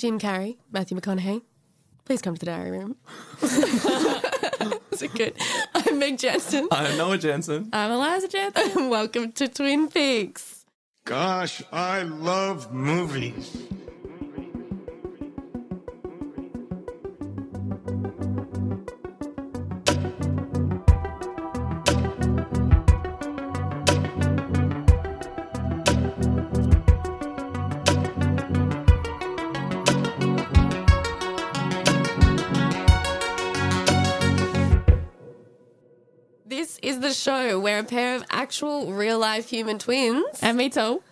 Jim Carrey, Matthew McConaughey. Please come to the diary room. Is it good? I'm Meg Jensen. I'm Noah Jensen. I'm Eliza Jensen. Welcome to Twin Peaks. Gosh, I love movies. Show where a pair of actual real life human twins and me too.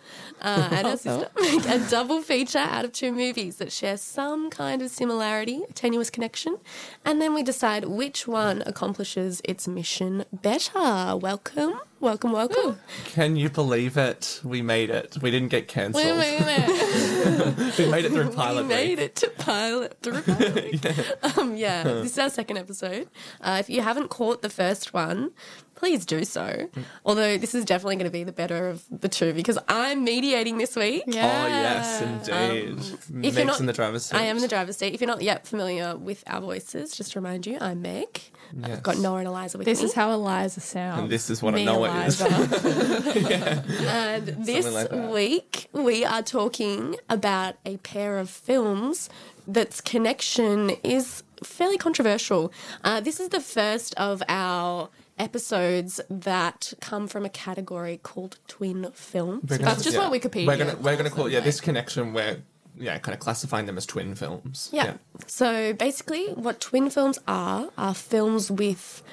uh, and her sister make a double feature out of two movies that share some kind of similarity, a tenuous connection, and then we decide which one accomplishes its mission better. Welcome, welcome, welcome. Can you believe it? We made it. We didn't get cancelled. Wait, wait, wait. We made it through pilot we made week. it to pilot through pilot week. Um, yeah, this is our second episode. Uh, if you haven't caught the first one, please do so. Although this is definitely going to be the better of the two because I'm mediating this week. Oh yes, indeed. Um, if Meg's you're not- in the driver's seat. I am in the driver's seat. If you're not yet familiar with our voices, just to remind you, I'm Meg. I've got Noah and Eliza with This me. is how Eliza sounds. And this is what Me, I know it is. Eliza. and this like week we are talking about a pair of films that's connection is fairly controversial. Uh, this is the first of our episodes that come from a category called twin films. That's just what Wikipedia We're gonna we're gonna call yeah them, this connection. We're yeah kind of classifying them as twin films. Yeah. So basically, what twin films are are films with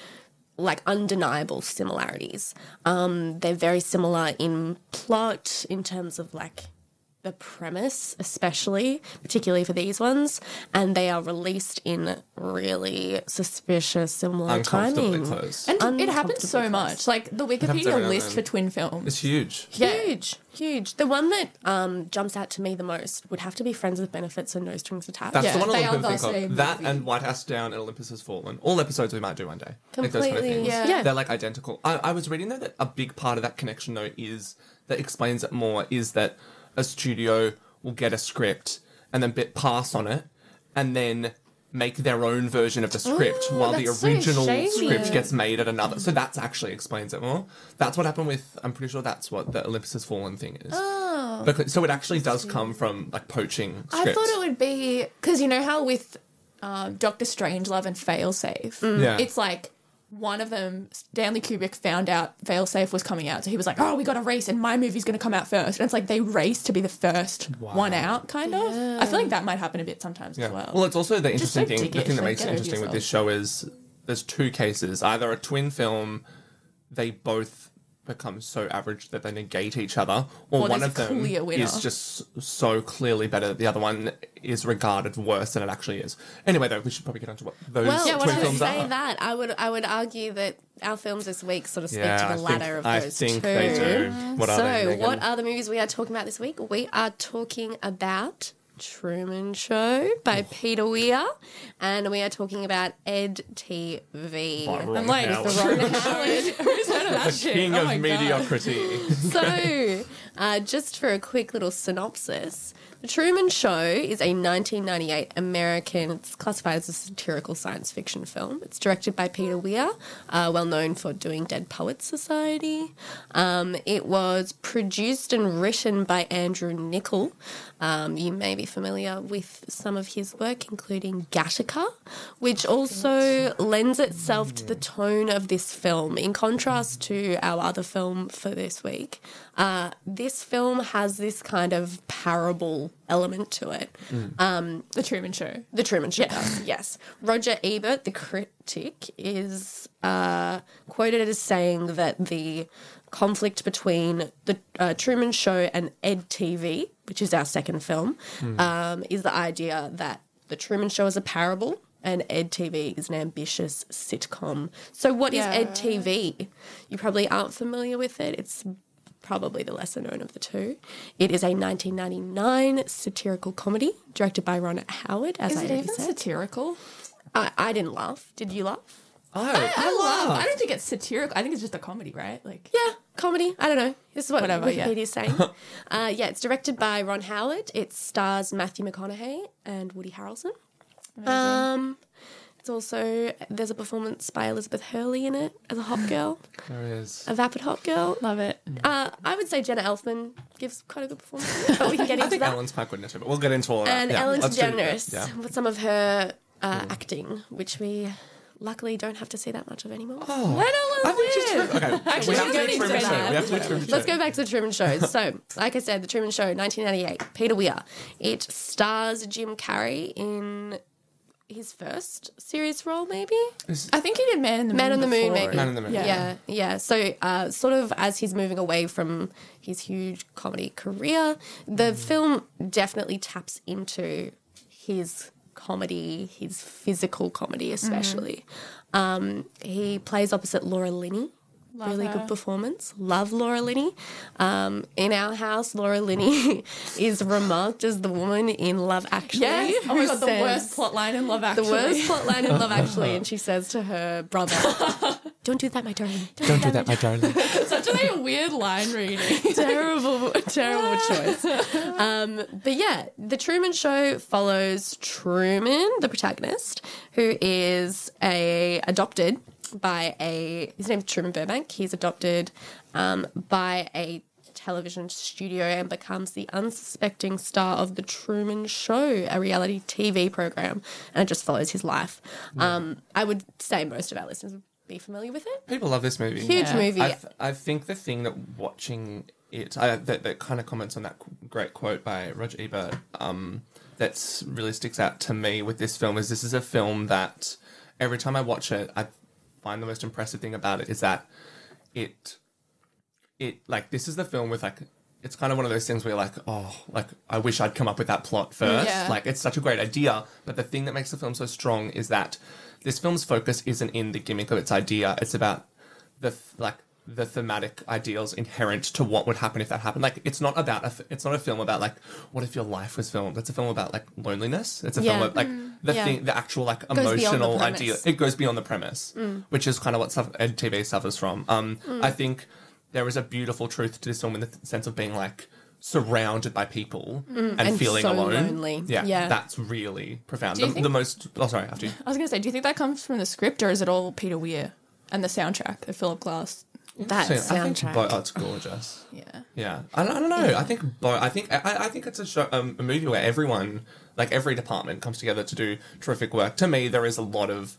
like undeniable similarities. Um, they're very similar in plot, in terms of like the premise, especially, particularly for these ones, and they are released in really suspicious, similar Uncomfortably timing. close. And it happens so Uncomfortably much. Like the Wikipedia list for twin films. It's huge. Yeah. Huge, huge. The one that um, jumps out to me the most would have to be Friends with Benefits and No Strings Attached. That's Yeah, the one they I'm are the think same of. That movie. and White House Down and Olympus Has Fallen. All episodes we might do one day. Like those kind of Completely, yeah. Yeah. They're like identical. I, I was reading though that a big part of that connection though is that explains it more is that a studio will get a script and then bit pass on it and then make their own version of the script Oh, while the that's so original shady. script gets made at another. So that actually explains it more. That's what happened with. I'm pretty sure that's what the Olympus Has Fallen thing is. Oh. Because, so it actually does come from like poaching scripts. I thought it would be because you know how with um, Doctor Strangelove and Failsafe, Yeah. it's like one of them, Stanley Kubrick found out Failsafe was coming out, so he was like, "Oh, we got to race, and my movie's going to come out first. And it's like they race to be the first one out, kind of. I feel like that might happen a bit sometimes as well. Well, it's also the Just interesting so thing. The thing that like, makes it interesting with this show is there's two cases. Either a twin film, they both become so average that they negate each other, or, Or one of them is just so clearly better that the other one is regarded worse than it actually is. Anyway, though, we should probably get onto what those Well, Yeah, to I films say are. that, I would I would argue that our films this week sort of speak Yeah, to I the think- latter of I those think two. they do. What are so, they, what are the movies we are talking about this week? We are talking about Truman Show by Peter Weir, and we are talking about Ed TV. I'm like, Howard. the Ron Howard. Who's heard of that shit? King Oh of mediocrity. so, uh, just for a quick little synopsis, The Truman Show is a 1998 American, it's classified as a satirical science fiction film. It's directed by Peter Weir, uh, well known for doing Dead Poets Society. Um, it was produced and written by Andrew Niccol. Um, you may be familiar with some of his work, including Gattaca, which also lends itself to the tone of this film. In contrast to our other film for this week, uh, this film has this kind of parable element to it. The Truman Show. The Truman Show does, yes. Roger Ebert, the critic, is uh, quoted as saying that the conflict between the uh, Truman Show and Ed TV, which is our second film, um, is the idea that the Truman Show is a parable and Ed TV is an ambitious sitcom. So, what is Yeah. Ed TV? You probably aren't familiar with it. It's probably the lesser known of the two. It is a 1999 satirical comedy directed by Ron Howard, as Is I it already even said. satirical? I, I didn't laugh. Did you laugh? Oh, I love. I don't think it's satirical. I think it's just a comedy, right? Like, Yeah, comedy. I don't know. This is what Whatever, yeah. Wikipedia is saying. uh, yeah, it's directed by Ron Howard. It stars Matthew McConaughey and Woody Harrelson. Um, it's also there's a performance by Elizabeth Hurley in it as a hot girl, There is. a vapid hot girl. Love it. Uh, I would say Jenna Elfman gives quite a good performance, but we can get I into think that. Ellen's quite good in it too, but we'll get into all that. and yeah, Ellen let's do. DeGeneres Yeah. with some of her uh, acting, which we luckily don't have to see that much of anymore. Let Ellen I think she's live. true. Okay, Actually, we have she's to good do in Truman Show. that. We have to do Truman Show. Let's go back to the Truman Show. So, like I said, the Truman Show, 1998, Peter Weir. It stars Jim Carrey in his first serious role, maybe. I think he did Man in the Moon. Man on the Moon, before. maybe. Man in the Moon. Yeah. Yeah, yeah. So, uh, sort of as he's moving away from his huge comedy career, the film definitely taps into his comedy, his physical comedy, especially. Um, he plays opposite Laura Linney. Love really her. good performance. Love Laura Linney. Um, in our house, Laura Linney is remarked as the woman in Love Actually. Yes. Oh my god, the worst plot line in Love Actually. the worst plot line in Love Actually, and she says to her brother, "Don't do that, my darling." Don't do that, my darling. Such a like, weird line reading. terrible, terrible choice. Um, but yeah, the Truman Show follows Truman, the protagonist, who is a adopted by a his name's Truman Burbank. He's adopted um, by a television studio and becomes the unsuspecting star of the Truman Show, a reality TV program, and it just follows his life. Um, I would say most of our listeners would be familiar with it. People love this movie. Huge Yeah. movie. I, th- I think the thing that watching it, I, that, that kind of comments on that great quote by Roger Ebert, um, that's really sticks out to me with this film is this is a film that every time I watch it, I find the most impressive thing about it is that it, it like this is the film with like. It's kind of one of those things where you're like, oh, like I wish I'd come up with that plot first. Yeah. Like it's such a great idea, but the thing that makes the film so strong is that this film's focus isn't in the gimmick of its idea. It's about the th- like the thematic ideals inherent to what would happen if that happened. Like it's not about a f- it's not a film about like what if your life was filmed. It's a film about like loneliness. It's a Yeah. film about like mm-hmm. the Yeah. thing, the actual like emotional idea. It goes beyond the premise, mm. which is kind of what stuff, Ed TV suffers from. Um, mm. I think there is a beautiful truth to this film in the th- sense of being like surrounded by people mm. and, and feeling so alone. lonely. Yeah, Yeah. that's really profound. The, think- the most. Oh, sorry. After you. I was gonna say, do you think that comes from the script or is it all Peter Weir and the soundtrack, the Philip Glass? That I think soundtrack. bo- oh, it's gorgeous. Yeah. Yeah, I, I don't know. I think bo- I think I, I think it's a show, um, a movie where everyone, like every department, comes together to do terrific work. To me, there is a lot of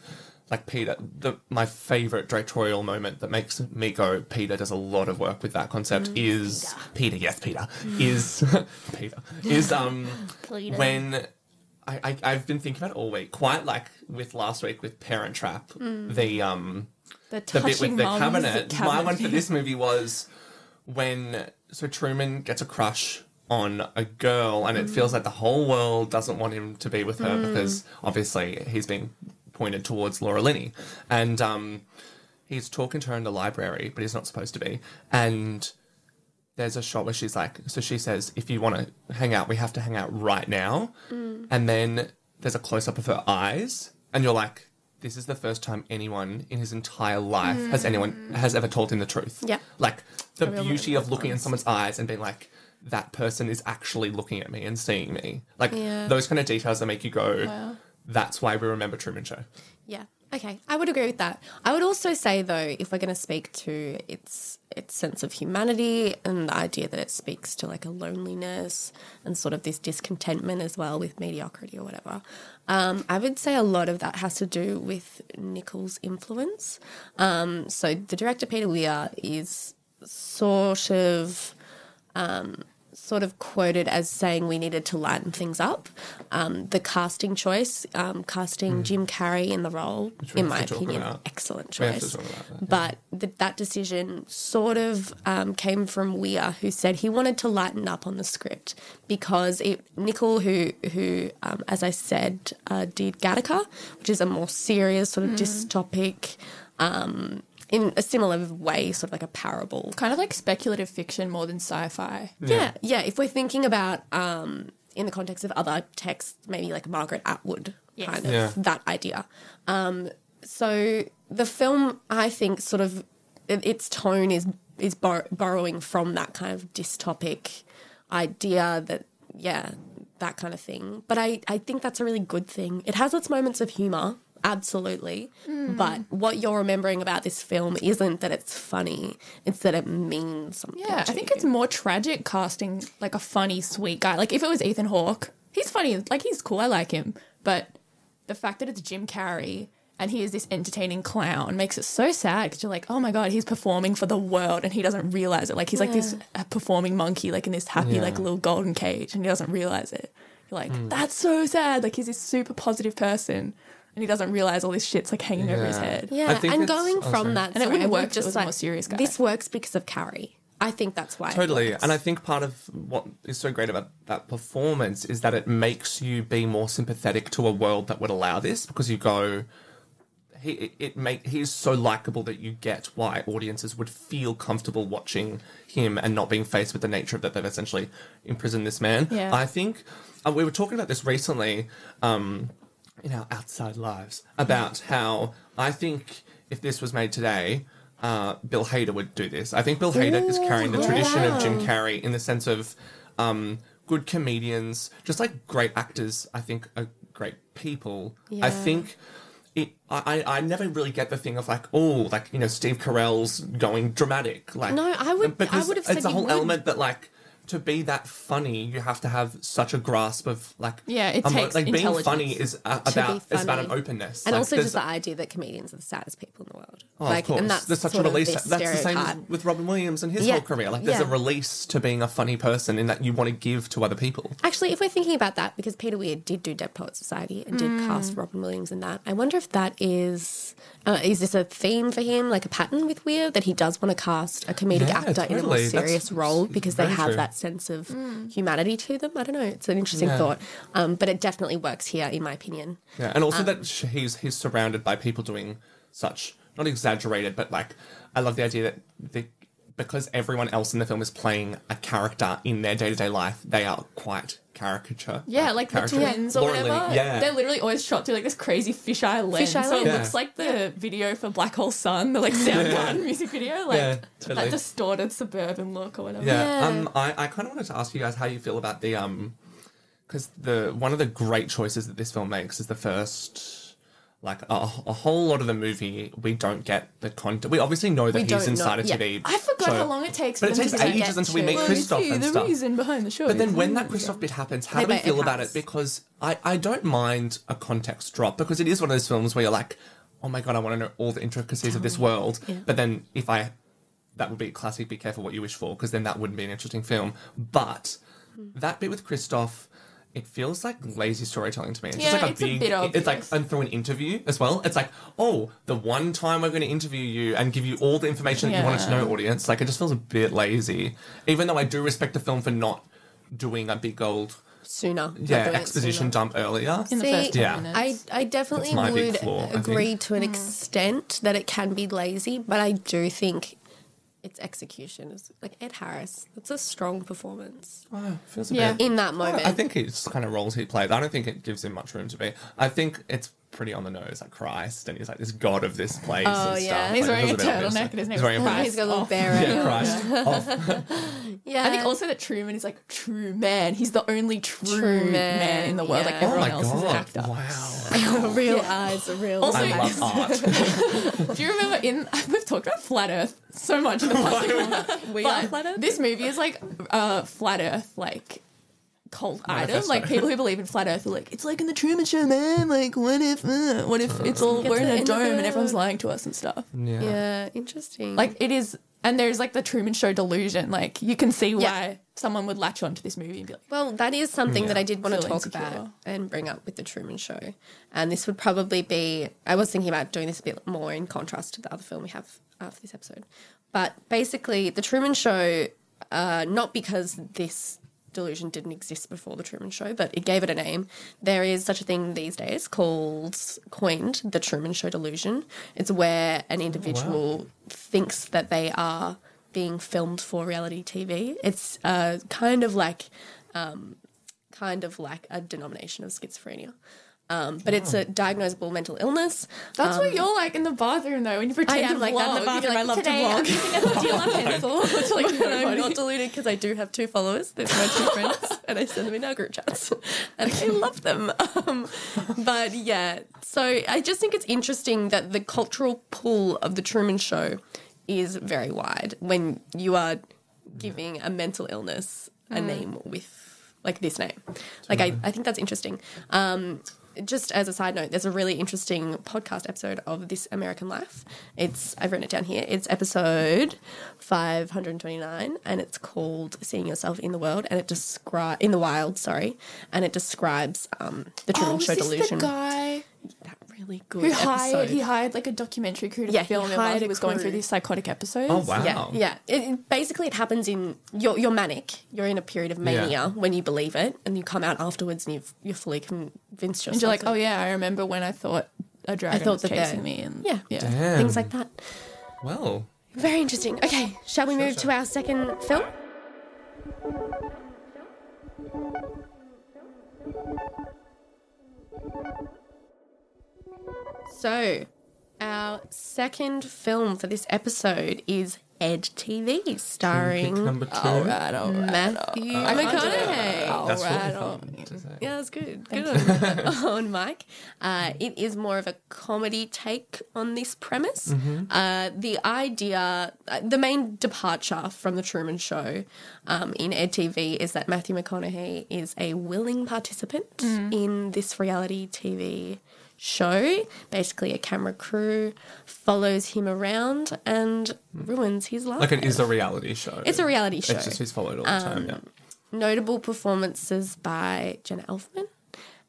like Peter. The my favorite directorial moment that makes me go, Peter does a lot of work with that concept. is Peter. Yes, Peter is Peter is um when. I, I, I've been thinking about it all week, quite like with last week with Parent Trap, the um The the bit with the mums cabinet. My one for this movie was when so Truman gets a crush on a girl, and it feels like the whole world doesn't want him to be with her because obviously he's being pointed towards Laura Linney, and um, he's talking to her in the library, but he's not supposed to be, and. There's a shot where she's like, so she says, if you want to hang out, we have to hang out right now. And then there's a close up of her eyes, and you're like, this is the first time anyone in his entire life has anyone has ever told him the truth. Yeah. Like the real beauty moment of looking in someone's eyes and being like, that person is actually looking at me and seeing me. Like Yeah. those kind of details that make you go, Wow. that's why we remember Truman Show. Yeah. Okay. I would agree with that. I would also say though, if we're going to speak to its its sense of humanity and the idea that it speaks to like a loneliness and sort of this discontentment as well with mediocrity or whatever, um, I would say a lot of that has to do with Niccol's influence. Um, so the director Peter Weir is sort of sort of quoted as saying we needed to lighten things up. Um, the casting choice, um, casting Jim Carrey in the role, in my opinion, about. excellent We have to choice. talk about that, But th- that decision sort of um, came from Weir, who said he wanted to lighten up on the script because it, Niccol, who who um, as I said, uh, did Gattaca, which is a more serious sort of dystopic. Um, in a similar way, sort of like a parable Kind of like speculative fiction more than sci-fi. yeah, yeah. If we're thinking about um, in the context of other texts, maybe like Margaret Atwood, kind of Yeah. that idea. Um, so the film, I think, sort of it, its tone is is bor- borrowing from that kind of dystopic idea that yeah that kind of thing. But I I think that's a really good thing. It has its moments of humor. Absolutely. Hmm. But what you're remembering about this film isn't that it's funny, it's that it means something. Yeah, I think you. it's more tragic casting like a funny, sweet guy. Like if it was Ethan Hawke, he's funny, like he's cool, I like him. But the fact that it's Jim Carrey and he is this entertaining clown makes it so sad because you're like, oh my god, he's performing for the world and he doesn't realize it. Like he's like this performing monkey, like in this happy, Yeah. like little golden cage, and he doesn't realize it. You're like, hmm. that's so sad. Like he's this super positive person. And he doesn't realize all this shit's like hanging over his Yeah. head. I Yeah, think and it's- going oh, from sorry. that, And it sorry, wouldn't I would work if it was a more serious guy. This works because of Carrey. I think that's why. it Totally. works. And I think part of what is so great about that performance is that it makes you be more sympathetic to a world that would allow this because you go he it- make he is so likable that you get why audiences would feel comfortable watching him and not being faced with the nature of that they've essentially imprisoned this man. Yeah. I think uh, we were talking about this recently um, in our outside lives about how I think if this was made today, uh, Bill Hader would do this. I think Bill Hader is carrying the tradition of Jim Carrey in the sense of um, good comedians, just like great actors. I think are great people. I think. It, I, I I never really get the thing of like oh like you know Steve Carell's going dramatic like No, I would- I because would have said it's a whole would. element that like to be that funny you have to have such a grasp of like Yeah, it emo- takes like being funny is uh, about is about an openness and Like, also just the idea that comedians are the saddest people in the world. Oh, like, of course. and that's there's such a release. That's the same with Robin Williams and his Yeah, whole career. Like, there's a release to being a funny person in that you want to give to other people. Actually, if we're thinking about that, because Peter Weir did do Dead Poet Society and did cast Robin Williams in that, I wonder if that is uh, is this a theme for him, like a pattern with Weir that he does want to cast a comedic Yeah, actor in a more totally. That's- serious role because they have true. that sense of humanity to them. I don't know. It's an interesting Yeah. thought, um, but it definitely works here, in my opinion. Yeah, and Um, also that he's he's surrounded by people doing such not exaggerated, but like I love the idea that the because everyone else in the film is playing a character in their day to day life, they are quite caricature. Yeah, like the caricature. twins or Laura whatever. Linney, yeah, They're literally always shot through like this crazy fisheye lens. Fisheye so lens. it Yeah. looks like the video for Black Hole Sun, the like Soundgarden music video, like Yeah, totally. that distorted suburban look or whatever. Yeah. Yeah. Um, I, I kind of wanted to ask you guys how you feel about the um, because the one of the great choices that this film makes is the first. Like a, a whole lot of the movie, we don't get the content. We obviously know that We he's don't know- inside a yeah. TV. I forgot show. how long it takes But for it takes to get ages until we meet Well, Christof See, and the stuff. reason behind the show. But then when that Christof bit happens, how do They we feel it about it? Because I, I don't mind a context drop because it is one of those films where you're like, oh my god, I want to know all the intricacies of this world. Yeah. But then if I, that would be a classic, be careful what you wish for, because then that wouldn't be an interesting film. But hmm. that bit with Christof, it feels like lazy storytelling to me. It's Yeah, just like a it's a big, bit it's like, and through an interview as well. It's like, oh, the one time we're going to interview you and give you all the information that you wanted to know, audience. Like, it just feels a bit lazy. Even though I do respect the film for not doing a big old Sooner, yeah exposition sooner. dump earlier. in the See, first Yeah. I, I definitely That's my big would flaw, I agree to Hmm. an extent that it can be lazy, but I do think its execution is like Ed Harris. It's a strong performance Oh, feels a Yeah. bit. in that moment. I think it's kind of roles he plays. I don't think it gives him much room to be. I think it's pretty on the nose, like Christ, and he's like this god of this place. Oh, and yeah. stuff. He's Like, wearing a feels bit obvious. turtleneck and his He's name's wearing Christ. He's got a little off. bear. Yeah, Christ. Yeah, I think also that Truman is like true man. He's the only true, True man. man, in the world. Like yeah. Oh everyone my else is an actor. Wow. real eyes, a real. Also- I eyes. love art. Do you remember in we've talked about flat Earth so much in the past, We but are flat Earth? this movie is like uh, flat Earth like cult item. Manifesto. Like people who believe in flat Earth are like, it's like in the Truman Show, man. Like what if, uh, what if it's all we're in a dome and everyone's lying to us and stuff. Yeah. Yeah, interesting. Like it is, and there's like the Truman Show delusion. Like you can see why Yeah. someone would latch onto this movie and be like, Well, that is something Yeah. that I did want to talk insecure. about and bring up with the Truman Show. And this would probably be, I was thinking about doing this a bit more in contrast to the other film we have for this episode. But basically, the Truman Show, uh, not because this delusion didn't exist before the Truman Show, but it gave it a name. There is such a thing these days called, coined, the Truman Show delusion. It's where an individual thinks that they are being filmed for reality TV. It's uh, kind of like um, kind of like a denomination of schizophrenia. Um, but it's a diagnosable mental illness. That's what you're like in the bathroom though. When you pretend I am to like vlog, that in the bathroom. You're I love to Today, vlog." I'm using a steel pencil. It's like and I'm funny. not deluded because I do have two followers. They're my two friends, and I send them in our group chats, and I love them. Um, but yeah, so I just think it's interesting that the cultural pull of the Truman Show is very wide when you are giving a mental illness a name with like this name. Like I, I think that's interesting. Um, just as a side note, there's a really interesting podcast episode of This American Life. It's I've written it down here. It's episode 529, and it's called "Seeing Yourself in the World," and it describe in the wild. Sorry, and it describes um, the Truman Oh, Show delusion. the guy really good who hired? episode. He hired like a documentary crew to Yeah, film it while hired he a was going through these psychotic episodes. Oh wow. Yeah, yeah. It, it- basically, it happens in you're you're manic. You're in a period of mania Yeah. when you believe it, and you come out afterwards and you've you're fully convinced yourself. And you're like, oh yeah, I remember when I thought a dragon thought was that chasing they're- me, and yeah, yeah. Damn. things like that. Well, Very interesting. Okay, shall we move to our second film? So, our second film for this episode is Ed TV, starring number two. All right, all right. Matthew I can't do it. McConaughey. All That's right, really all fun to say. Yeah, that's good. Good on, on Mike. Uh, it is more of a comedy take on this premise. Uh, the idea, uh, the main departure from the Truman Show um, in Ed TV is that Matthew McConaughey is a willing participant in this reality TV show. Basically, a camera crew follows him around and ruins his life. Like it is a reality show. It's a reality show. It's just he's followed all the time. Yeah. Um, notable performances by Jenna Elfman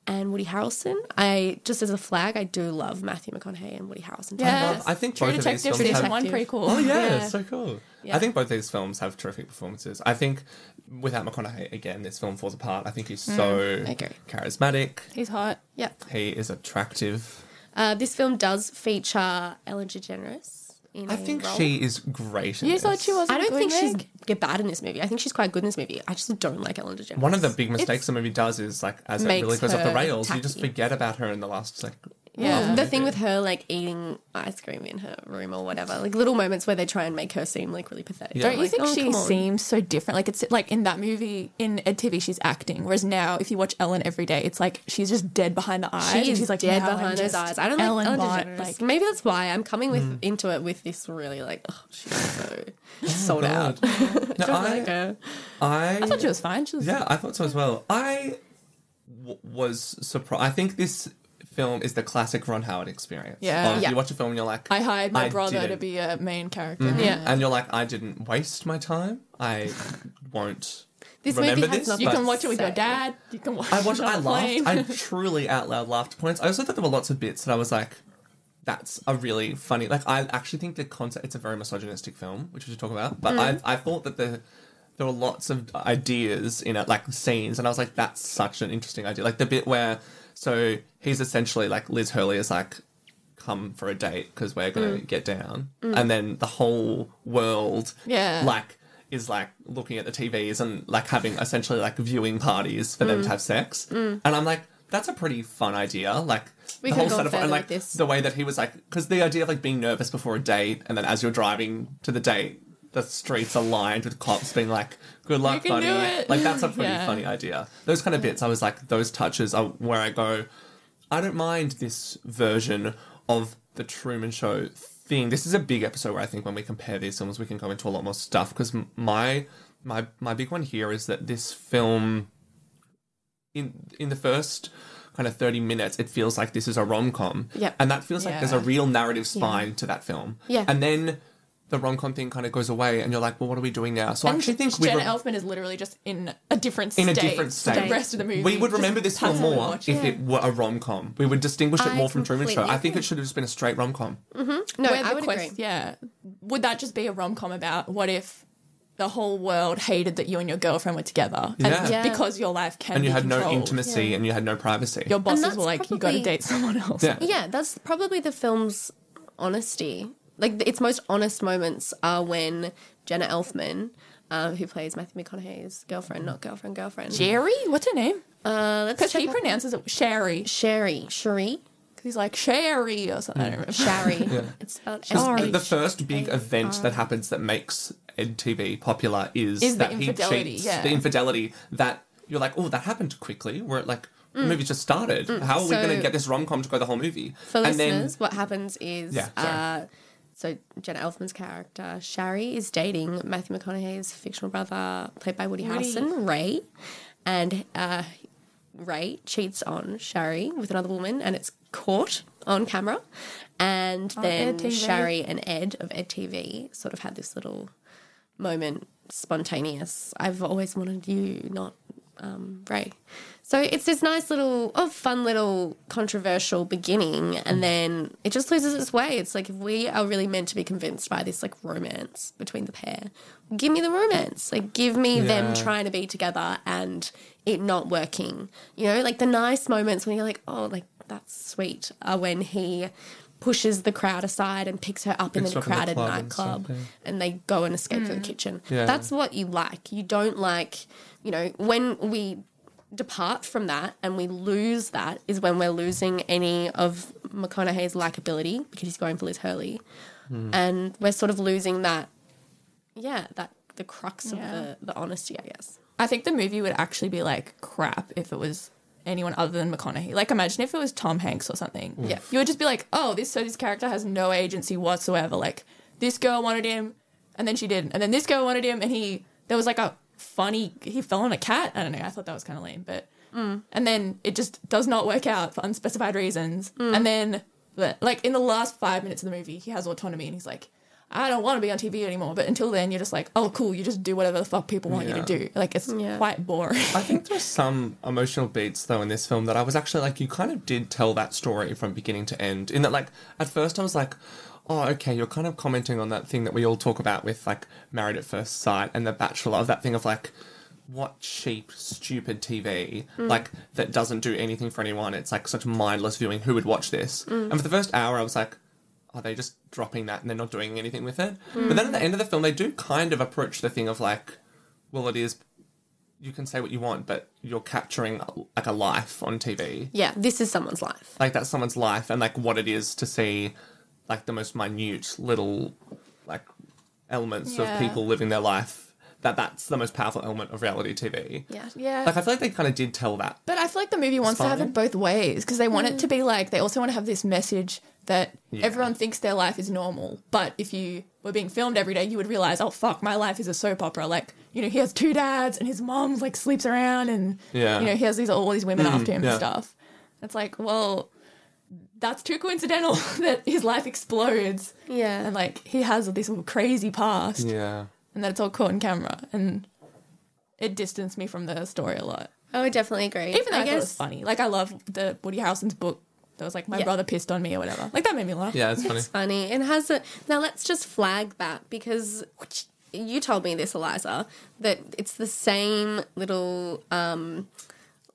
and Woody Harrelson. I just as a flag, I do love Matthew McConaughey and Woody Harrelson. Yeah. love- I think True both of these films season have- one pretty cool. Oh yeah, Yeah. so cool. Yeah. I think both these films have terrific performances. I think without McConaughey, again, this film falls apart. I think he's so Mm, I agree. charismatic. He's hot. Yeah. He is attractive. Uh, this film does feature Ellen DeGeneres. In I a think role. she is great. In You thought this. she wasn't I don't think she's Meg? g- bad in this movie. I think she's quite good in this movie. I just don't like Ellen DeGeneres. One of the big mistakes the movie does is like as it Makes really goes off the her rails, you just tacky. forget about her in the last like. Yeah. the thing with her like eating ice cream in her room or whatever, like little moments where they try and make her seem like really pathetic. Yeah. Don't I'm you like, think oh, she come on. seems so different? Like it's like in that movie in Ed TV, she's acting, whereas now if you watch Ellen every day, it's like she's just dead behind the eyes. She and is she's like dead "Now I'm behind those just eyes. I don't Ellen like Ellen Bott, DeGeneres. Like Maybe that's why I'm coming with Mm. into it with this really like oh she's so sold out. No, Don't I, like her. I, I thought she was fine. She was Yeah, I thought so as well. I w- was surprised. I think this film is the classic Ron Howard experience. Yeah. Of Yeah. You watch a film and you're like, I hired my I brother to didn't. be a main character. Mhm. Yeah. And you're like, I didn't waste my time. I won't This remember movie has this. nothing- You but can watch it with your Say. dad. You can watch I watched. it on I a laughed. plane. I truly out loud laughed at points. I also thought there were lots of bits that I was like, "That's a really funny." Like, I actually think the concept. It's a very misogynistic film, which we should talk about. But I, I thought that the there were lots of ideas in it, like scenes, and I was like, "That's such an interesting idea." Like the bit where, so he's essentially like Liz Hurley is like. Come for a date because we're gonna mm. get down, mm. and then the whole world, Yeah. like is like looking at the TVs and like having essentially like viewing parties for them mm. to have sex. And I'm like, that's a pretty fun idea. Like We the whole setup and like this. the way that he was like, because the idea of like being nervous before a date and then as you're driving to the date, the streets are lined with cops being like, "Good luck, buddy." Like that's a pretty Yeah. funny idea. Those kind of bits, I was like, those touches are where I go. I don't mind this version of the Truman Show thing. This is a big episode where I think when we compare these films, we can go into a lot more stuff because my my my big one here is that this film in in the first kind of 30 minutes it feels like this is a rom-com Yep. and that feels like there's a real narrative spine to that film Yeah. and then the rom-com thing kind of goes away and you're like well what are we doing now so i actually think we Jenna re- Elfman is literally just in a different state in a different to state. the rest of the movie. We would remember this film more if it. it were a rom com. We would distinguish it I more from Truman Show. completely I think it should have just been a straight rom com. Mm-hmm. No, Where I would quest- agree. Yeah. Would that just be a rom com about what if the whole world hated that you and your girlfriend were together? And Yeah. Yeah. because your life can And you be had no controlled, intimacy and you had no privacy. Your bosses were like, you got to date someone else. yeah. Yeah, that's probably the film's honesty. Like its most honest moments are when Jenna Elfman, um, who plays Matthew McConaughey's girlfriend, not girlfriend, girlfriend. Jerry? What's her name? Uh, let's Because check he out- pronounces it Sherry. Sherry. Sherry. Because He's like Sherry or something. I don't remember. Shari. It's spelled S The, first big event that happens that makes EdTV popular is, Is the that he cheats. yeah. The infidelity that you're like, oh, that happened quickly. Where like the movie just started. How are we going to get this rom com to go the whole movie? For and listeners, what happens is, Yeah, uh, so Jenna Elfman's character Shari is dating Matthew McConaughey's fictional brother, played by Woody. Harrelson, Ray, and uh, Ray cheats on Shari with another woman, and it's caught on camera. And then EdTV. Shari and Ed of EdTV sort of had this little moment, spontaneous. I've always wanted you, not um, Ray. So it's this nice little, oh, fun little controversial beginning, and then it just loses its way. It's like if we are really meant to be convinced by this like romance between the pair, give me the romance. Like give me them trying to be together and it not working. You know, like the nice moments when you're like, oh, like that's sweet, are when he pushes the crowd aside and picks her up in a crowded club and nightclub and they go and escape to the kitchen. Yeah. That's what you like. You don't like, you know, when we depart from that and we lose that is when we're losing any of McConaughey's likability because he's going for Liz Hurley. Hmm. And we're sort of losing that, yeah, that the crux Yeah. of the, the honesty, I guess. I think the movie would actually be like crap if it was anyone other than McConaughey. Like, imagine if it was Tom Hanks or something. Yeah. You would just be like, oh, this so this character has no agency whatsoever. Like, this girl wanted him, and then she didn't, and then this girl wanted him, and he there was like a funny he fell on a cat. I don't know. I thought that was kind of lame, but mm. and then it just does not work out for unspecified reasons. Mm. And then, like in the last five minutes of the movie, he has autonomy, and he's like. I don't want to be on TV anymore, but until then, you're just like, oh, cool, you just do whatever the fuck people want you to do. Like, it's Yeah. quite boring. I think there's some emotional beats though in this film that I was actually like, you kind of did tell that story from beginning to end. In that, like, at first I was like, oh, okay, you're kind of commenting on that thing that we all talk about with like Married at First Sight and The Bachelor, of that thing of like, what cheap, stupid TV, mm. like, that doesn't do anything for anyone. It's like such mindless viewing. Who would watch this? Mm. And for the first hour, I was like, are they just dropping that and they're not doing anything with it? But then at the mm. end of the film, they do kind of approach the thing of like, well, it is. You can say what you want, but you're capturing like a life on TV. Yeah, this is someone's life. Like that's someone's life, and like what it is to see, like the most minute little, like elements Yeah. of people living their life. That that's the most powerful element of reality TV. Yeah. Yeah. Like I feel like they kind of did tell that. But I feel like the movie wants to have it both ways because they want it to mm. be like they also want to have this message that Yeah. everyone thinks their life is normal. But if you were being filmed every day, you would realize, oh fuck, my life is a soap opera. Like you know, he has two dads and his mom like sleeps around and Yeah. you know he has these all these women mm. after him yeah. and stuff. It's like, well, that's too coincidental that his life explodes Yeah. and like he has this crazy past Yeah. and that it's all caught on camera and it distanced me from the story a lot. I would definitely agree. Even though I, I thought it was funny. Like I love the Woody Harrelson's book. That was like my Yeah. brother pissed on me or whatever. Like that made me laugh. Yeah, it's funny. It's funny. It has a now. Let's just flag that because you told me this, Eliza, that it's the same little um,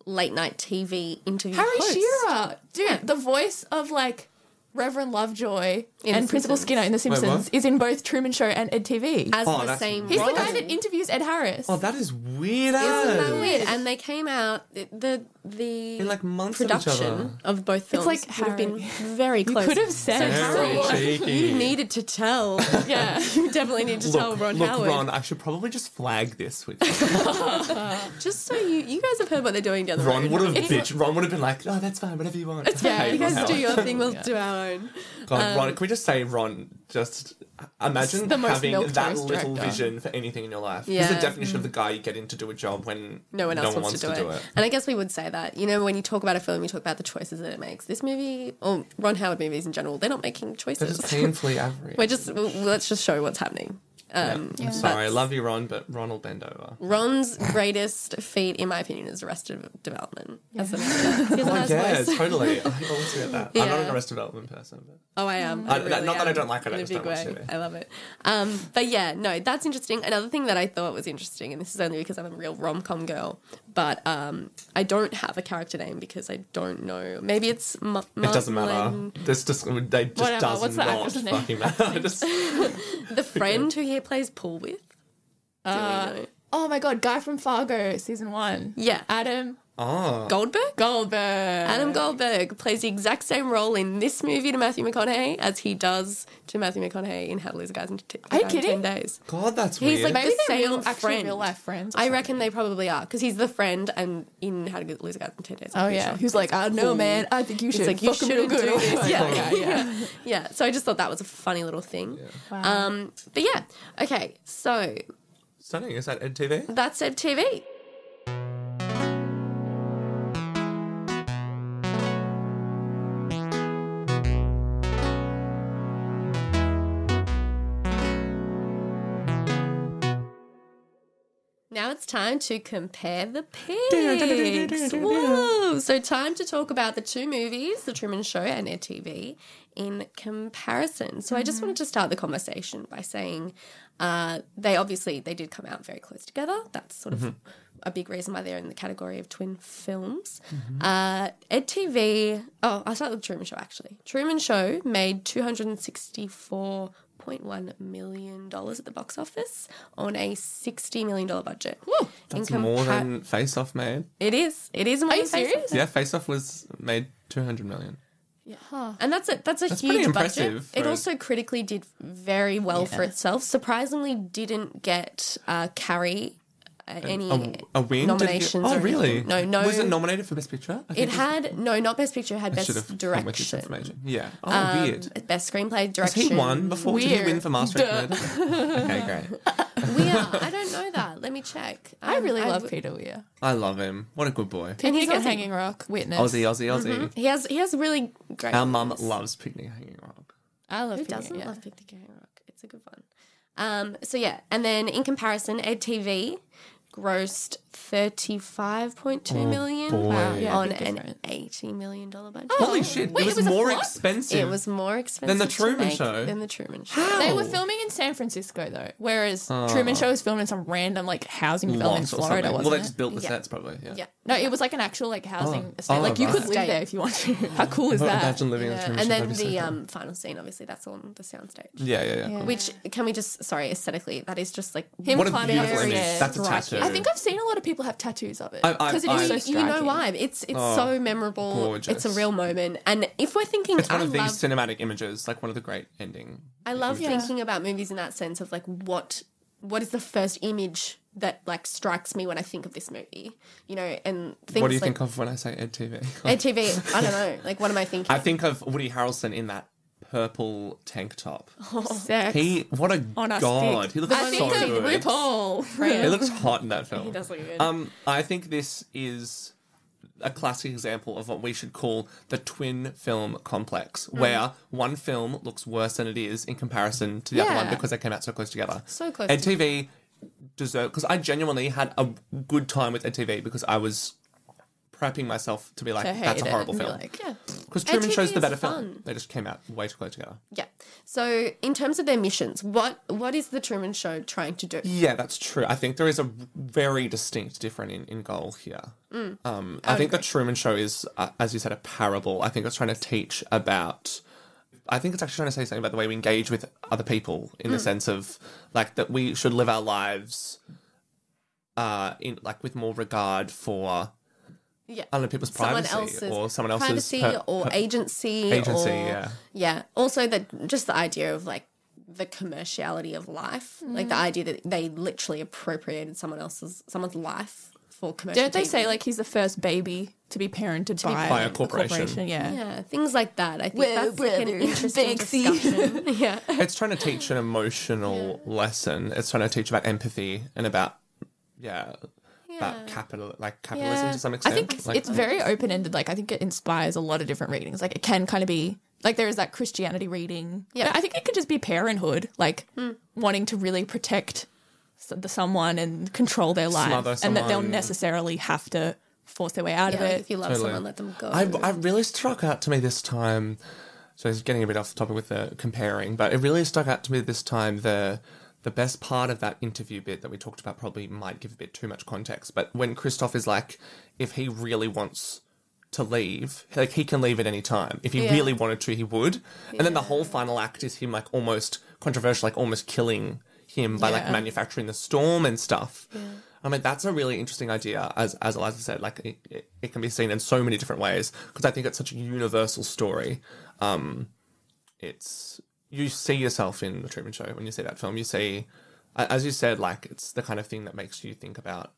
late night TV interview. Harry host. Shearer, dude, Yeah. the voice of like Reverend Lovejoy In and Principal Skinner in The Simpsons what? is in both Truman Show and Ed TV. as Oh, the that's- same. He's the guy that interviews Ed Harris. Oh, that is weird. Isn't that weird? And they came out the the In, like, months of each other. production of both films. It's like would have been very close. You could have said Very Harry. You needed to tell. yeah. you definitely need to tell Look, Ron look, Howard. Ron, I should probably just flag this with you. Just so you you guys have heard what they're doing down the Ron road. would have It's- bitch. Ron would have been like, "Oh, that's fine, whatever you want." It's yeah, you guys Ron do Howard. your thing, we'll do our own. God, Ron, um, can we just say, Ron, just imagine having that little director. vision for anything in your life. He's Yeah. the definition of the mm. guy you get in to do a job when no one else wants, to, do, it. And I guess we would say that. You know, when you talk about a film, you talk about the choices that it makes. This movie, or Ron Howard movies in general, they're not making choices. They're just painfully average. We're just let's just show what's happening. Um, I'm sorry, I love you, Ron, but Ron will bend over. Ron's greatest feat, in my opinion, is Arrested Development. As an actor. He has a Oh, nice yeah, voice. totally. I always forget that. I'm not an Arrested Development person, but Oh, I am. I- I really not that I don't like it, I in a just big don't watch way. I love it. Um, but yeah, no, that's interesting. Another thing that I thought was interesting, and this is only because I'm a real rom com girl, but um, I don't have a character name because I don't know. Maybe it's M- it doesn't matter. This just they just Whatever, does what's the not actress name? fucking matter. just, the friend who he plays pool with. Do we Uh, know? oh my god, guy from Fargo season one. Yeah. Adam Oh. Goldberg. Goldberg. Adam Goldberg plays the exact same role in this movie to Matthew McConaughey as he does to Matthew McConaughey in How to Lose a Guy in, t- Are you Guy in kidding? 10 Days. God, that's weird. He's weird. like Maybe the they're same real, actually friend. real life friends. or I reckon they probably are because he's the friend and in How to Lose a Guy in 10 Days. I'm Oh pretty yeah, sure. who's like, I know, man. I think you It's should. like, you fuck 'em real shouldn't good." do this. Yeah, yeah, yeah. Yeah, so I just thought that was a funny little thing. Wow. Um, but yeah, okay, so Stunning. Is that Ed TV? that's Ed Now it's time to compare the picks. Whoa! So time to talk about the two movies, The Truman Show and Ed TV, in comparison. So I just wanted to start the conversation by saying uh, they obviously they did come out very close together. That's sort of mm-hmm. a big reason why they're in the category of twin films. Mm-hmm. Uh, Ed TV. Oh, I'll start with Truman Show actually. Truman Show made two hundred and sixty four $8.1 million at the box office on a $60 million budget. That's more than Face Off made. It is. It is more Are you serious? Yeah, Face Off was made 200 million. Yeah. And that's a that's a that's huge budget. It also critically did very well yeah. for itself. Surprisingly, didn't get uh, carry any A, a win? Did it get- nominations. Oh, really? anything. No, no. Was it nominated for Best Picture? I It think had no, not best picture. It had I should have best come with this direction. information. Yeah. Oh, Um, weird. Best screenplay, Has direction. he won before? Did he win for Master Duh. of Comedy? okay, great. Weir. I don't know that. Let me check. I Um, really love w- Peter Weir. I love him. What a good boy. And Picnic he's at Aussie. Hanging Rock, Witness. Aussie, Aussie, Aussie. He has he has really great. Our mum loves Picnic Hanging Rock. I love Who Picnic, doesn't yeah. love Picnic at Hanging Rock? It's a good one. Um, so yeah, and then in comparison, Ed TV grossed thirty-five point two oh, million boy. Wow, yeah, on an difference. eighty million dollar budget. Holy shit! wait, it was, it was more expensive. It was more expensive Than the Truman Show? Than the Truman Show. How? They were filming in San Francisco though, whereas ah. Truman Show was filmed in some random like housing development in Florida, wasn't Well, they it? just built the Yeah. sets probably. Yeah. Yeah. No, it was like an actual like housing ah. estate. Oh, like you right. could live there if you want to. How cool is that? Imagine living in a Yeah. Truman And then that'd so the cool. um, final scene, obviously, that's on the soundstage. Yeah, yeah, yeah. Yeah. Which can we just sorry aesthetically? That is just like Him What climbing beautiful very image. That's a tattoo. I think I've seen a lot of people have tattoos of it I- I- because it I- is so you striking. know why? It's it's Oh, so memorable. gorgeous. It's a real moment. And if we're thinking, It's one I of these love, cinematic images, like one of the great ending. I love Yeah. thinking about movies in that sense of like what what is the first image that like strikes me when I think of this movie, you know? And things What do you like think of when I say EdTV? EdTV. I don't know. Like, what am I thinking? I think of Woody Harrelson in that purple tank top. Sex. He, what a On a god! stick. He looks I so think of good. RuPaul. He looks hot in that film. He does look good. Um, I think this is a classic example of what we should call the twin film complex, Mm. where one film looks worse than it is in comparison to the other one Yeah. because they came out so close together. So close Ed to- TV deserve because I genuinely had a good time with Ed TV because I was prepping myself to be like, To that's a horrible film. like, yeah. Because Truman shows the better fun. film. They just came out way too close together. Yeah. So, in terms of their missions, what what is the Truman Show trying to do? Yeah, that's true. I think there is a very distinct difference in, in goal here. Um, I think the Truman Show is, uh, as you said, a parable. I think it's trying to teach about. I think it's actually trying to say something about the way we engage with other people in the sense of like that we should live our lives, uh, in like with more regard for Yeah. I don't know people's Someone privacy else's or someone else's privacy per- or per- agency. agency, or, yeah. Yeah. Also, that just the idea of like the commerciality of life, like Mm. the idea that they literally appropriated someone else's someone's life for commercial. Don't they TV. say like he's the first baby to be parented be by, by a corporation. Yeah. Yeah, things like that. I think Well, that's like an interesting Banksy. discussion. yeah. it's trying to teach an emotional lesson. It's trying to teach about empathy and about yeah, about capital like capitalism to some extent. I think it's, Like, it's very open ended. Like I think it inspires a lot of different readings. Like it can kind of be like there is that Christianity reading. Yeah. I think it could just be parenthood, like Hmm. wanting to really protect the someone and control their life, Smother and that they'll necessarily have to force their way out Yeah, of like it. if you love Totally. someone, let them go. I, I really struck out to me this time. So it's getting a bit off the topic with the comparing, but it really stuck out to me this time the the best part of that interview bit that we talked about probably might give a bit too much context. But when Christof is like, if he really wants to leave, like he can leave at any time. If he Yeah. really wanted to, he would. And then the whole final act is him like almost controversial, like almost killing him by like manufacturing the storm and stuff. I mean, that's a really interesting idea, as as Eliza said. Like, it, it, it can be seen in so many different ways because I think it's such a universal story. Um, it's you see yourself in the Truman Show when you see that film. You see, as you said, like it's the kind of thing that makes you think about.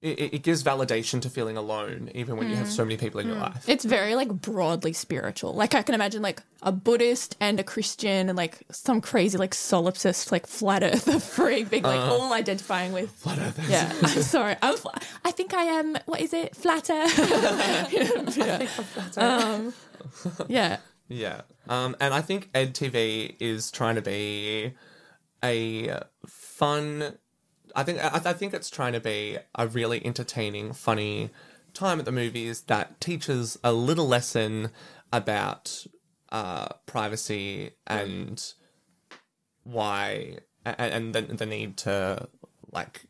It, it- it gives validation to feeling alone, even when you have so mm. many people in your mm. life. It's very like broadly spiritual. Like I can imagine like a Buddhist and a Christian and like some crazy like solipsist like flat earther freak being like uh-huh. all identifying with Flat earthers. Yeah, I'm sorry. I'm fl- I think I am. What is it? Flatter. yeah. Um, yeah. Yeah. Um, and I think EdTV is trying to be a fun. I think I, I think it's trying to be a really entertaining, funny time at the movies that teaches a little lesson about uh, privacy and why and, and the, the need to like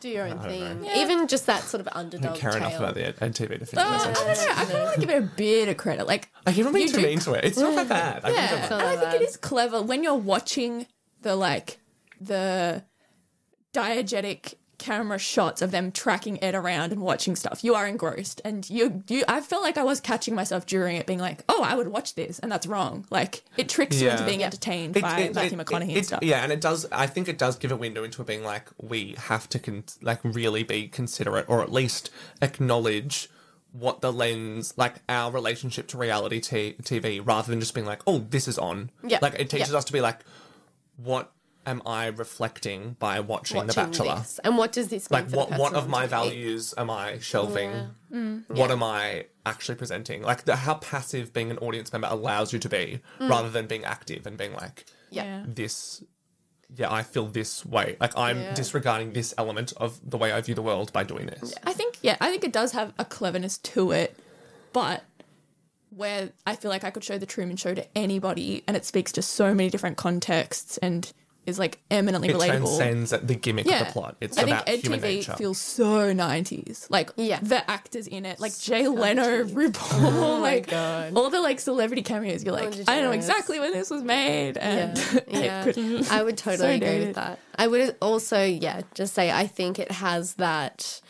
Do your own I don't thing. know. Even just that sort of underdog care enough about the Ed- EdTV to finish Uh, I sentence. don't know. I kind of give it a bit of credit. Like I keep on being You too do- mean to it. It's not that bad. I yeah, think not and I think it bad. is clever when you're watching the like the diegetic camera shots of them tracking Ed around and watching stuff. You are engrossed, and you you. I felt like I was catching myself during it, being like, "Oh, I would watch this," and that's wrong. Like it tricks you into being entertained It- by it- Matthew it- McConaughey it- and stuff. Yeah, and it does. I think it does give a window into it being like we have to con- like really be considerate, or at least acknowledge what the lens, like our relationship to reality t- TV, rather than just being like, oh, this is on. Yeah, like it teaches yeah. us to be like, what am I reflecting by watching, The Bachelor? this. And what does this mean Like for what the what of my values am I shelving? Mm. What am I actually presenting? Like the, how passive being an audience member allows you to be, Mm. rather than being active and being like, Yeah. this yeah i feel this way like i'm Yeah. disregarding this element of the way i view the world by doing this I think yeah, I think it does have a cleverness to it, but where I feel like I could show the Truman Show to anybody, and it speaks to so many different contexts and is like eminently it relatable. transcends the gimmick yeah, of the plot it's I think about Ed human TV nature feels so nineties. Like Yeah. the actors in it, like Jay Leno, RuPaul, Oh like God. all the like celebrity cameos. You're like, I know exactly when this was made, and Yeah, yeah. I would so totally agree dated. with that. I would also, yeah, just say I think it has that,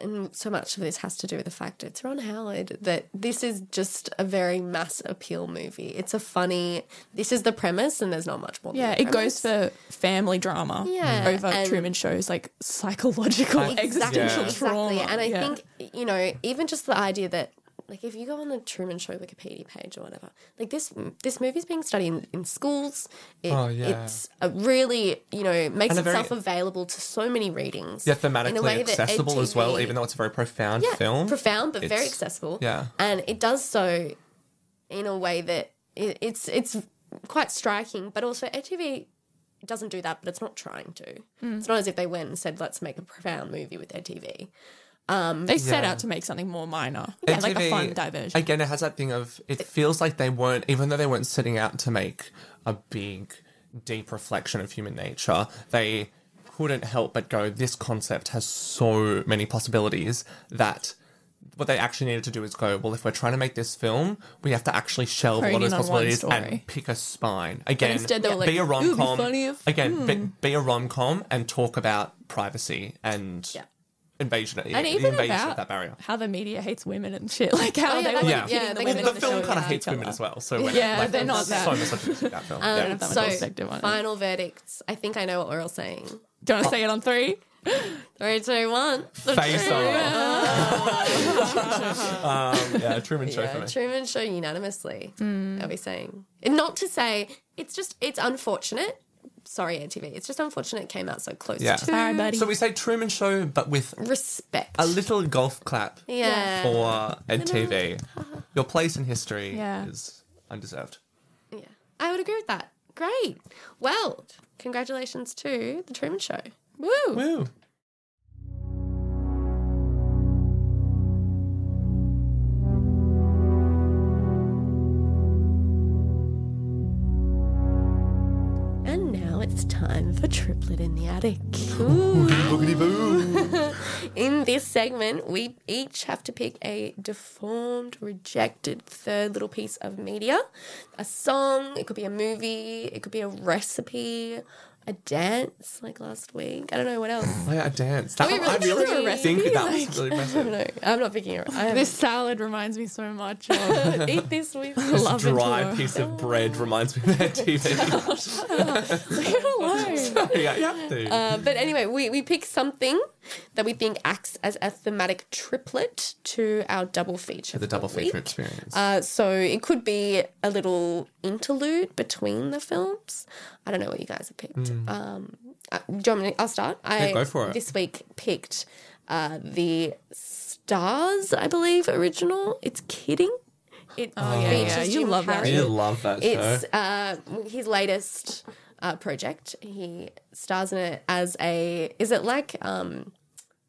and so much of this has to do with the fact it's Ron Howard, that this is just a very mass appeal movie. It's a funny, this is the premise, and there's not much more. Yeah, it goes for family drama Yeah, over Truman Show's like psychological Exactly, existential Yeah. trauma. Exactly. And I Yeah. think, you know, even just the idea that like if you go on the Truman Show Wikipedia page or whatever, like this this movie's being studied in, in schools. It, Oh, yeah. It's a really, you know, makes And a very- itself available to so many readings. yeah in a thematically way that accessible as well even though it's a very profound yeah, film profound but very accessible. yeah. and it does so in a way that it, it's it's quite striking, but also EdTV doesn't do that, but it's not trying to. Hmm. It's not as if they went and said, "Let's make a profound movie with EdTV." Um, they set Yeah. out to make something more minor, And like a fun diversion. Again, it has that thing of it feels like they weren't, even though they weren't setting out to make a big, deep reflection of human nature, they couldn't help but go, this concept has so many possibilities that what they actually needed to do is go, well, if we're trying to make this film, we have to actually shelve a Hone lot of in those possibilities and pick a spine. Again, instead they were be a like, "It would be rom com. funny if- Again, be, hmm. be a rom com and talk about privacy and Yeah. Invasion, and the even invasion about of that barrier. how the media hates women and shit, like how Oh, yeah, they that were Yeah. pitting yeah, the they women the in the film kind of hates women as well. So Yeah, like, they're not that- so misogynistic that film. Um, yeah. that much so, perspective on it. final verdicts. I think I know what we're all saying. Do you want to say it on three? Three, two, one. Face off. um, yeah, Truman Show for me. Truman Show unanimously. Hmm. Are we saying? And not to say it's just it's unfortunate. Sorry, EdTV. It's just unfortunate it came out so close Yeah. to Sorry, buddy. So we say Truman Show, but with respect. a little golf clap yeah. for Ed TV. Your place in history Yeah. is undeserved. Yeah. I would agree with that. Great. Well, congratulations to the Truman Show. Woo! Woo. Time for Triplet in the Attic. In this segment, we each have to pick a deformed, rejected third little piece of media. A song, it could be a movie, it could be a recipe, a dance like last week. I don't know what else. Oh yeah, a dance. That, we I really really doing a think recipe? that was Like- really I don't impressive. know. I'm not picking it. I This salad reminds me so much of eat this with. This Love and dry Tour. piece of bread reminds me of that TV. Leave it alone. yeah, you have to. Uh, but anyway, we, we pick something that we think acts as a thematic triplet to our double feature. the double feature week. experience. Uh, so it could be a little interlude between the films. I don't know what you guys have picked. Um, uh, do you want me to- I'll start. I go for it. This week picked uh, the Stars, I believe, original. It's Kidding. It Oh, yeah, yeah, you Jim love that Carrey. I love that show. It's uh, his latest uh, project. He stars in it as a. Is it like um,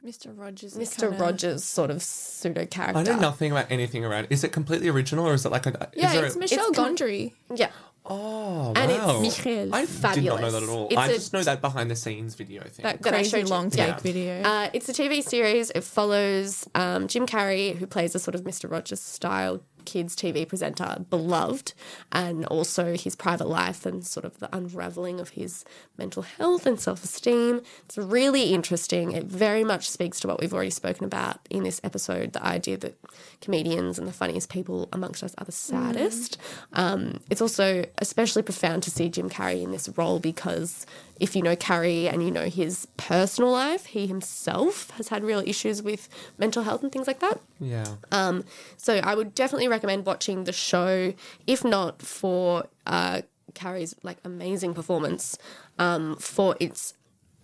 Mr. Rogers. Mr. Rogers sort of pseudo character? I know nothing about anything around. Is it completely original or is it like a? is Yeah, there it's a- Michel It's com- Gondry. Yeah, Oh, And it's wow. Michael. I did not know that at all. It's I a- just know that behind the scenes video thing. That That I crazy showed long take Yeah. video. uh, it's a TV series. It follows um, Jim Carrey, who plays a sort of Mr. Rogers style kids TV presenter, beloved, and also his private life and sort of the unraveling of his mental health and self esteem. It's really interesting. It very much speaks to what we've already spoken about in this episode the idea that comedians and the funniest people amongst us are the saddest. Um, it's also especially profound to see Jim Carrey in this role because if you know Carrey and you know his personal life, he himself has had real issues with mental health and things like that. Yeah. Um, so I would definitely recommend watching the show, if not for uh, Carrey's like amazing performance, um, for its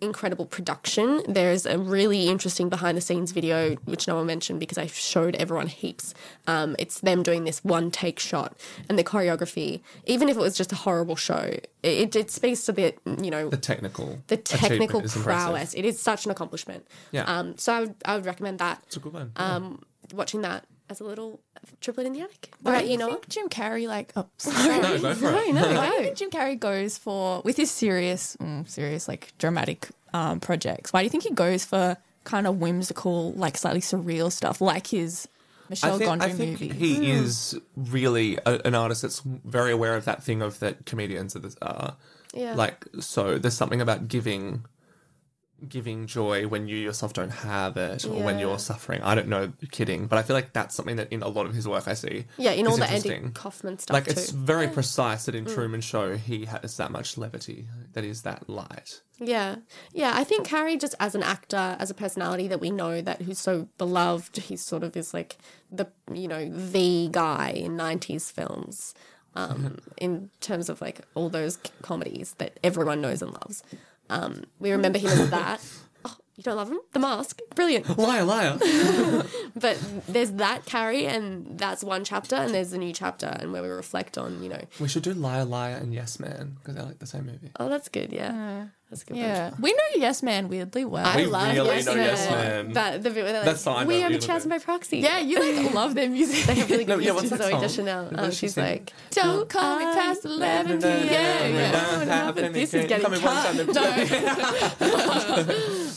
incredible production. There's a really interesting behind the scenes video which no one mentioned because I showed everyone heaps. Um, it's them doing this one take shot and the choreography. Even if it was just a horrible show, it, it speaks to the you know the technical. the technical prowess. It is such an accomplishment. Yeah. Um, so I would I would recommend that It's a good one. um, watching that as a little triplet in the attic. Why Right, do you you know, think Jim Carrey like? Oh, sorry. no, go for it. Why do you think Jim Carrey goes for with his serious, mm, serious like dramatic um, projects? Why do you think he goes for kind of whimsical, like slightly surreal stuff, like his Michel I think, Gondry I think movie? he is really a, an artist that's very aware of that thing of that comedians are, the- are Yeah. like so there's something about giving giving joy when you yourself don't have it or when Yeah. you're suffering i don't know kidding but i feel like that's something that in a lot of his work i see yeah, in all the interesting. Andy Kaufman stuff like too. it's very precise that in truman show he has that much levity that is that light Yeah, yeah. I think Harry, just as an actor, as a personality that we know that who's so beloved, he sort of is like the you know the guy in '90s films, um, in terms of like all those c- comedies that everyone knows and loves. Um, we remember him as that. You don't love him? The Mask, brilliant. liar liar But there's that Carrey, and that's one chapter, and there's a new chapter, and where we reflect on, you know, we should do liar liar and yes man because they're like the same movie oh, that's good, yeah, that's a good. one. yeah, we know Yes Man weirdly well. I We love really Yes know Man. Yes Man. That the bit where they're like, That's the we know are you the know. Chasm by proxy. yeah, you like love their music. they have really good No, yeah, music what's to that Zooey song? Deschanel. Um, she's sing? like, Don't call me past eleven p.m. Yeah, This is getting Come in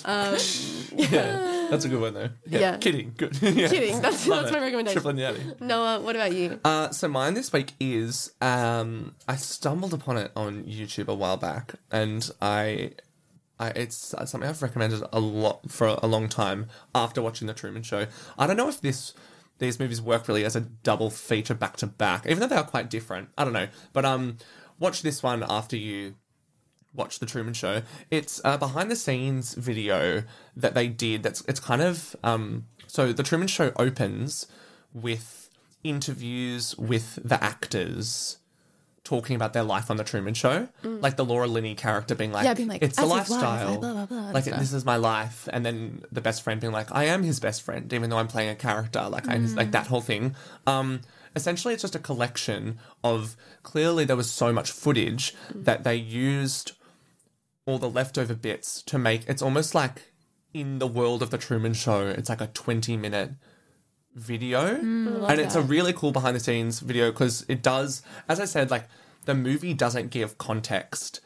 one cut. time. yeah, that's a good one though. Yeah, Yeah. kidding. Good. yeah. Kidding. That's- that's my recommendation. Triple in the attic. Noah, what about you? Uh, so mine this week is um, I stumbled upon it on YouTube a while back, and I, I it's something I've recommended a lot for a long time after watching the Truman Show. I don't know if this these movies work really as a double feature back to back, even though they are quite different. I don't know, but um, watch this one after you watch the Truman Show. It's a behind the scenes video that they did. That's it's kind of um. So the Truman Show opens with interviews with the actors talking about their life on the Truman Show, like the Laura Linney character being like, Yeah, being like, "It's a "As his wife, lifestyle, blah, blah, blah," like this is my life," and then the best friend being like, "I am his best friend, even though I'm playing a character." Like, I like that whole thing. Um, essentially, it's just a collection of clearly there was so much footage that they used all the leftover bits to make it's almost like in the world of the Truman Show, it's like a 20 minute video. and it's a really cool behind the scenes video because it does, as I said, like the movie doesn't give context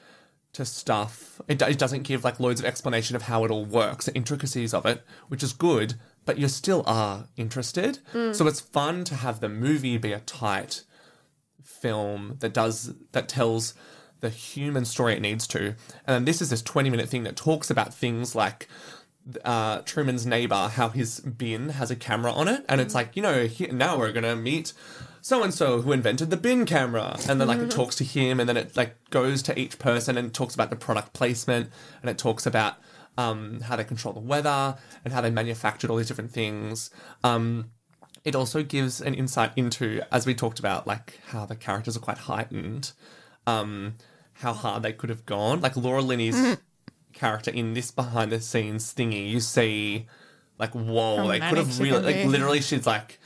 to stuff. It, it doesn't give like loads of explanation of how it all works, the intricacies of it, which is good, but you still are interested. So it's fun to have the movie be a tight film that does that tells the human story it needs to. And then this is this 20 minute thing that talks about things like uh, Truman's neighbor, how his bin has a camera on it. And it's like, you know, he, now we're going to meet so and so who invented the bin camera. And then, like, it talks to him, and then it, like, goes to each person and talks about the product placement, and it talks about um, how they control the weather and how they manufactured all these different things. Um, it also gives an insight into, as we talked about, like how the characters are quite heightened, um, how hard they could have gone. Like Laura Linney's character in this behind the scenes thingy, you see, like, whoa, they could have really, like, literally, she's like,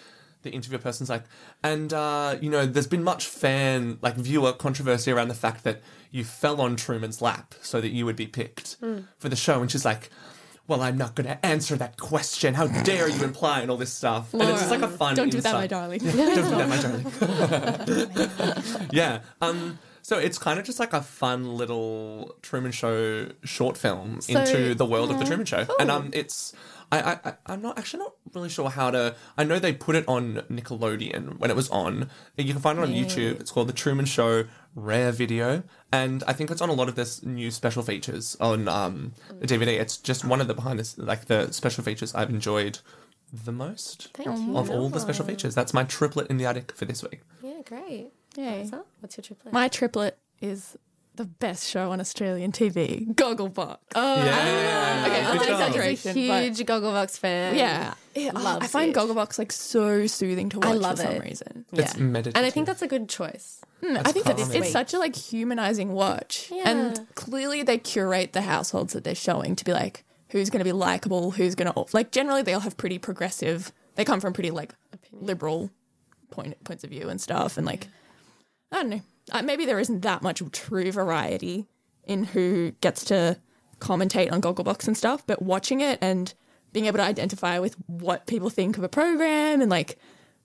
the interview person's like, and uh, you know, there's been much fan, like, viewer controversy around the fact that you fell on Truman's lap so that you would be picked Hmm. for the show, and she's like. Well, I'm not going to answer that question. How dare you imply and all this stuff? and it's just like a fun. Don't do that, my insight. darling. Don't do that, my darling. yeah. Um. So it's kind of just like a fun little Truman Show short film into the world of the Truman Show, and um, it's. I, I, I'm not actually not really sure how to. I know they put it on Nickelodeon when it was on. You can find it on YouTube. It's called The Truman Show Rare Video, and I think it's on a lot of this new special features on um the DVD. It's just one of the behind this like the special features I've enjoyed the most Thank you. of all the special features. That's my triplet in the attic for this week. Yeah, great. Yay. What's? What's your triplet? My triplet is the best show on Australian TV, Gogglebox. oh, Yeah. Okay, Good that's job. exaggeration. I'm a huge Gogglebox fan. Yeah, yeah. Loves I find it. Gogglebox like so soothing to watch I love for some it. reason. It's Yeah. meditative. And I think that's a good choice. Mm, I think that it's, it's such a like humanizing watch, Yeah. and clearly they curate the households that they're showing to be like who's going to be likable, who's going to like. Generally, they all have pretty progressive. They come from pretty like liberal point points of view and stuff, and like I don't know. Uh, maybe there isn't that much true variety in who gets to commentate on Gogglebox and stuff, but watching it and being able to identify with what people think of a program and like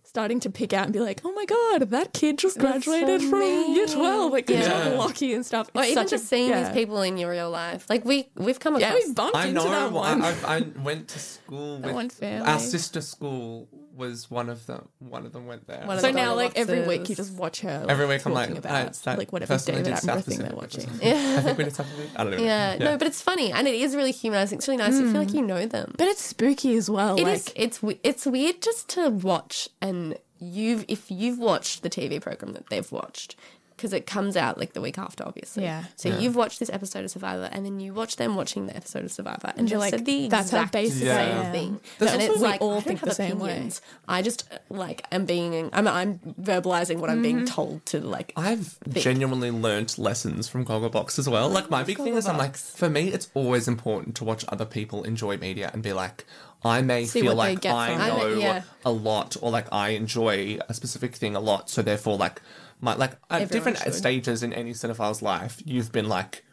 starting to pick out and be like, oh my god, that kid just That's so graduated from year mean. twelve, like good Yeah. job, Lucky and stuff. Or It's even such a- just seeing yeah. these people in your real life. Like we we've come Yeah, across we bumped I into that one. I, I, I went to school with one family. our sister school was one of them. One of them went there. One of so the now, like every week, Goggleboxes. you just watch her. Every like, week I'm like, talking "Ah, about it's that like whatever person who David did South Attenborough thing they're Pacific watching. I think we did South Pacific. I don't know. Yeah, no, but it's funny and it is really humanizing. It's really nice. You feel like you know them. But it's spooky as well. It like, is. It's we- it's weird just to watch and you've if you've watched the TV program that they've watched because it comes out like the week after, obviously. Yeah. So you've watched this episode of Survivor, and then you watch them watching the episode of Survivor, and you're like, said the that's how exact basic I same am. thing. There's and it's we like all I don't think have the same way. opinions. I just like am being I'm I'm verbalizing what I'm Mm-hmm. being told to like. I've genuinely learnt lessons from Gogglebox as well. Like my big thing is, I'm like, for me, it's always important to watch other people enjoy media and be like, I may See feel like I know I know, yeah. a lot, or like I enjoy a specific thing a lot, so therefore, like my like at Everyone different should. stages in any cinephile's life, you've been like,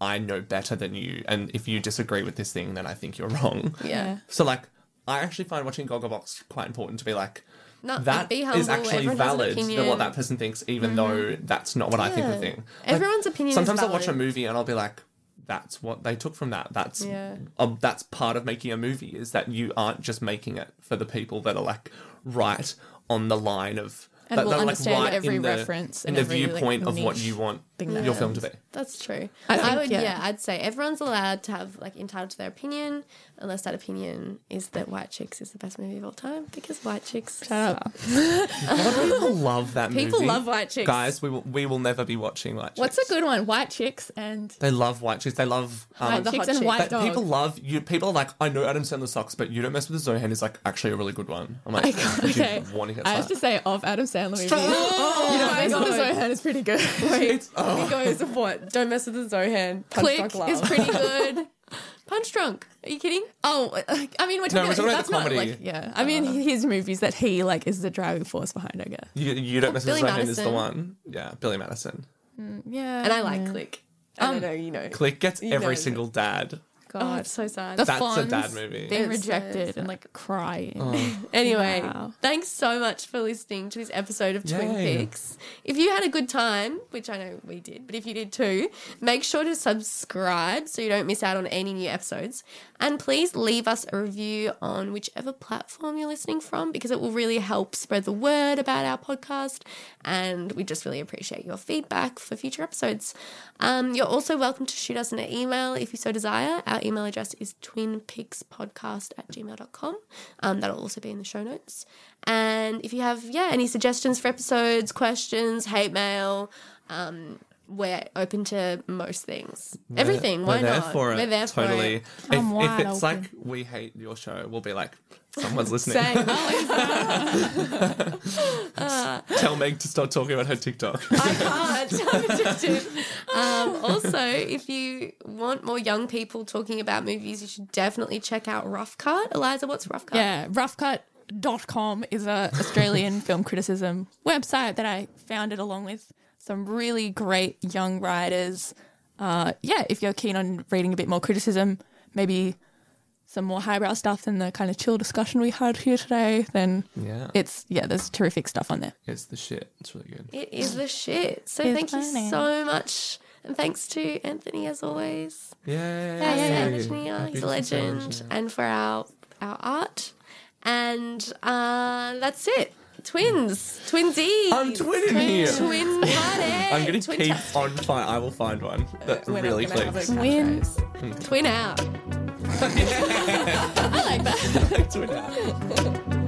I know better than you, and if you disagree with this thing, then I think you're wrong. Yeah. So like, I actually find watching Gogglebox quite important to be like, No, that be is actually Everyone has an valid than what that person thinks, even though that's not what I think of the Yeah. thing. Like, Everyone's opinion is Sometimes I'll watch a valid. movie and I'll be like, that's what they took from that. That's Yeah. um, that's part of making a movie is that you aren't just making it for the people that are like right on the line of And that, will are, like, understand right every in the, reference in and the viewpoint of what you want thing that your film to be. That's true. I I, would, yeah. yeah. I'd say everyone's allowed to have like entitled to their opinion, unless that opinion is that White Chicks is the best movie of all time because White Chicks. Shut up. A lot of people love that movie. People love White Chicks. Guys, we will we will never be watching White Chicks. What's a good one? White chicks and They love White Chicks. They love um, white the chicks hot and chick. white But dog. people love you. People are like, I know Adam Sandler sucks, but you don't mess with the Zohan is like actually a really good one. I'm like, okay. you want to get I have to say, of Adam Sandler movies, Oh you know, my the Zohan is pretty good. It's, oh. He oh. goes of what? Don't mess with the Zohan. Punch Click Drunk Love. is pretty good. Punch Drunk. Are you kidding? Oh, I mean, we're talking, we're talking about that's the not, comedy. like, yeah, I mean, uh. his movies that he like is the driving force behind. I guess. You, you don't mess with Billy the Zohan is the Madison. one. Yeah, Billy Madison. Mm, yeah, And I like Click. Um, I don't know, you know. Click gets every know. single dad God. it's so sad. the That's a fonts dad movie. Being It's rejected sad. and like crying. Anyway, Wow. thanks so much for listening to this episode of Twin Yay. Peaks. If you had a good time, which I know we did, but if you did too, make sure to subscribe so you don't miss out on any new episodes. And please leave us a review on whichever platform you're listening from because it will really help spread the word about our podcast. And we just really appreciate your feedback for future episodes. Um, you're also welcome to shoot us an email if you so desire. Our email address is twinpeakspodcast at gmail.com. Um, that'll also be in the show notes. And if you have, yeah, any suggestions for episodes, questions, hate mail, um, we're open to most things. Everything. Why We're there not? for it. We're there totally. for it. I'm If, wide if it's open. like we hate your show, we'll be like, someone's listening. Same. Tell Meg to stop talking about her TikTok. I can't. I'm addicted. Um, also, if you want more young people talking about movies, you should definitely check out Rough Cut. Eliza, what's Rough Cut? Yeah, roughcut.com is a Australian film criticism website that I founded along with some really great young writers. Uh, yeah, if you're keen on reading a bit more criticism, maybe some more highbrow stuff than the kind of chill discussion we had here today, then Yeah. it's yeah, there's terrific stuff on there. It's the shit. It's really good. It is the shit. So It's thank you so much. And thanks to Anthony as always. Yay. Our sound engineer, he's a Beautiful sound legend. And for our our art. And uh, that's it. Twins. Twinsies. I'm twinning here. Twin party. I'm going to Twin keep test. on fire. I will find one uh, that We're not really gonna have a clicks. Twin. Twin out. I like that. Twin out.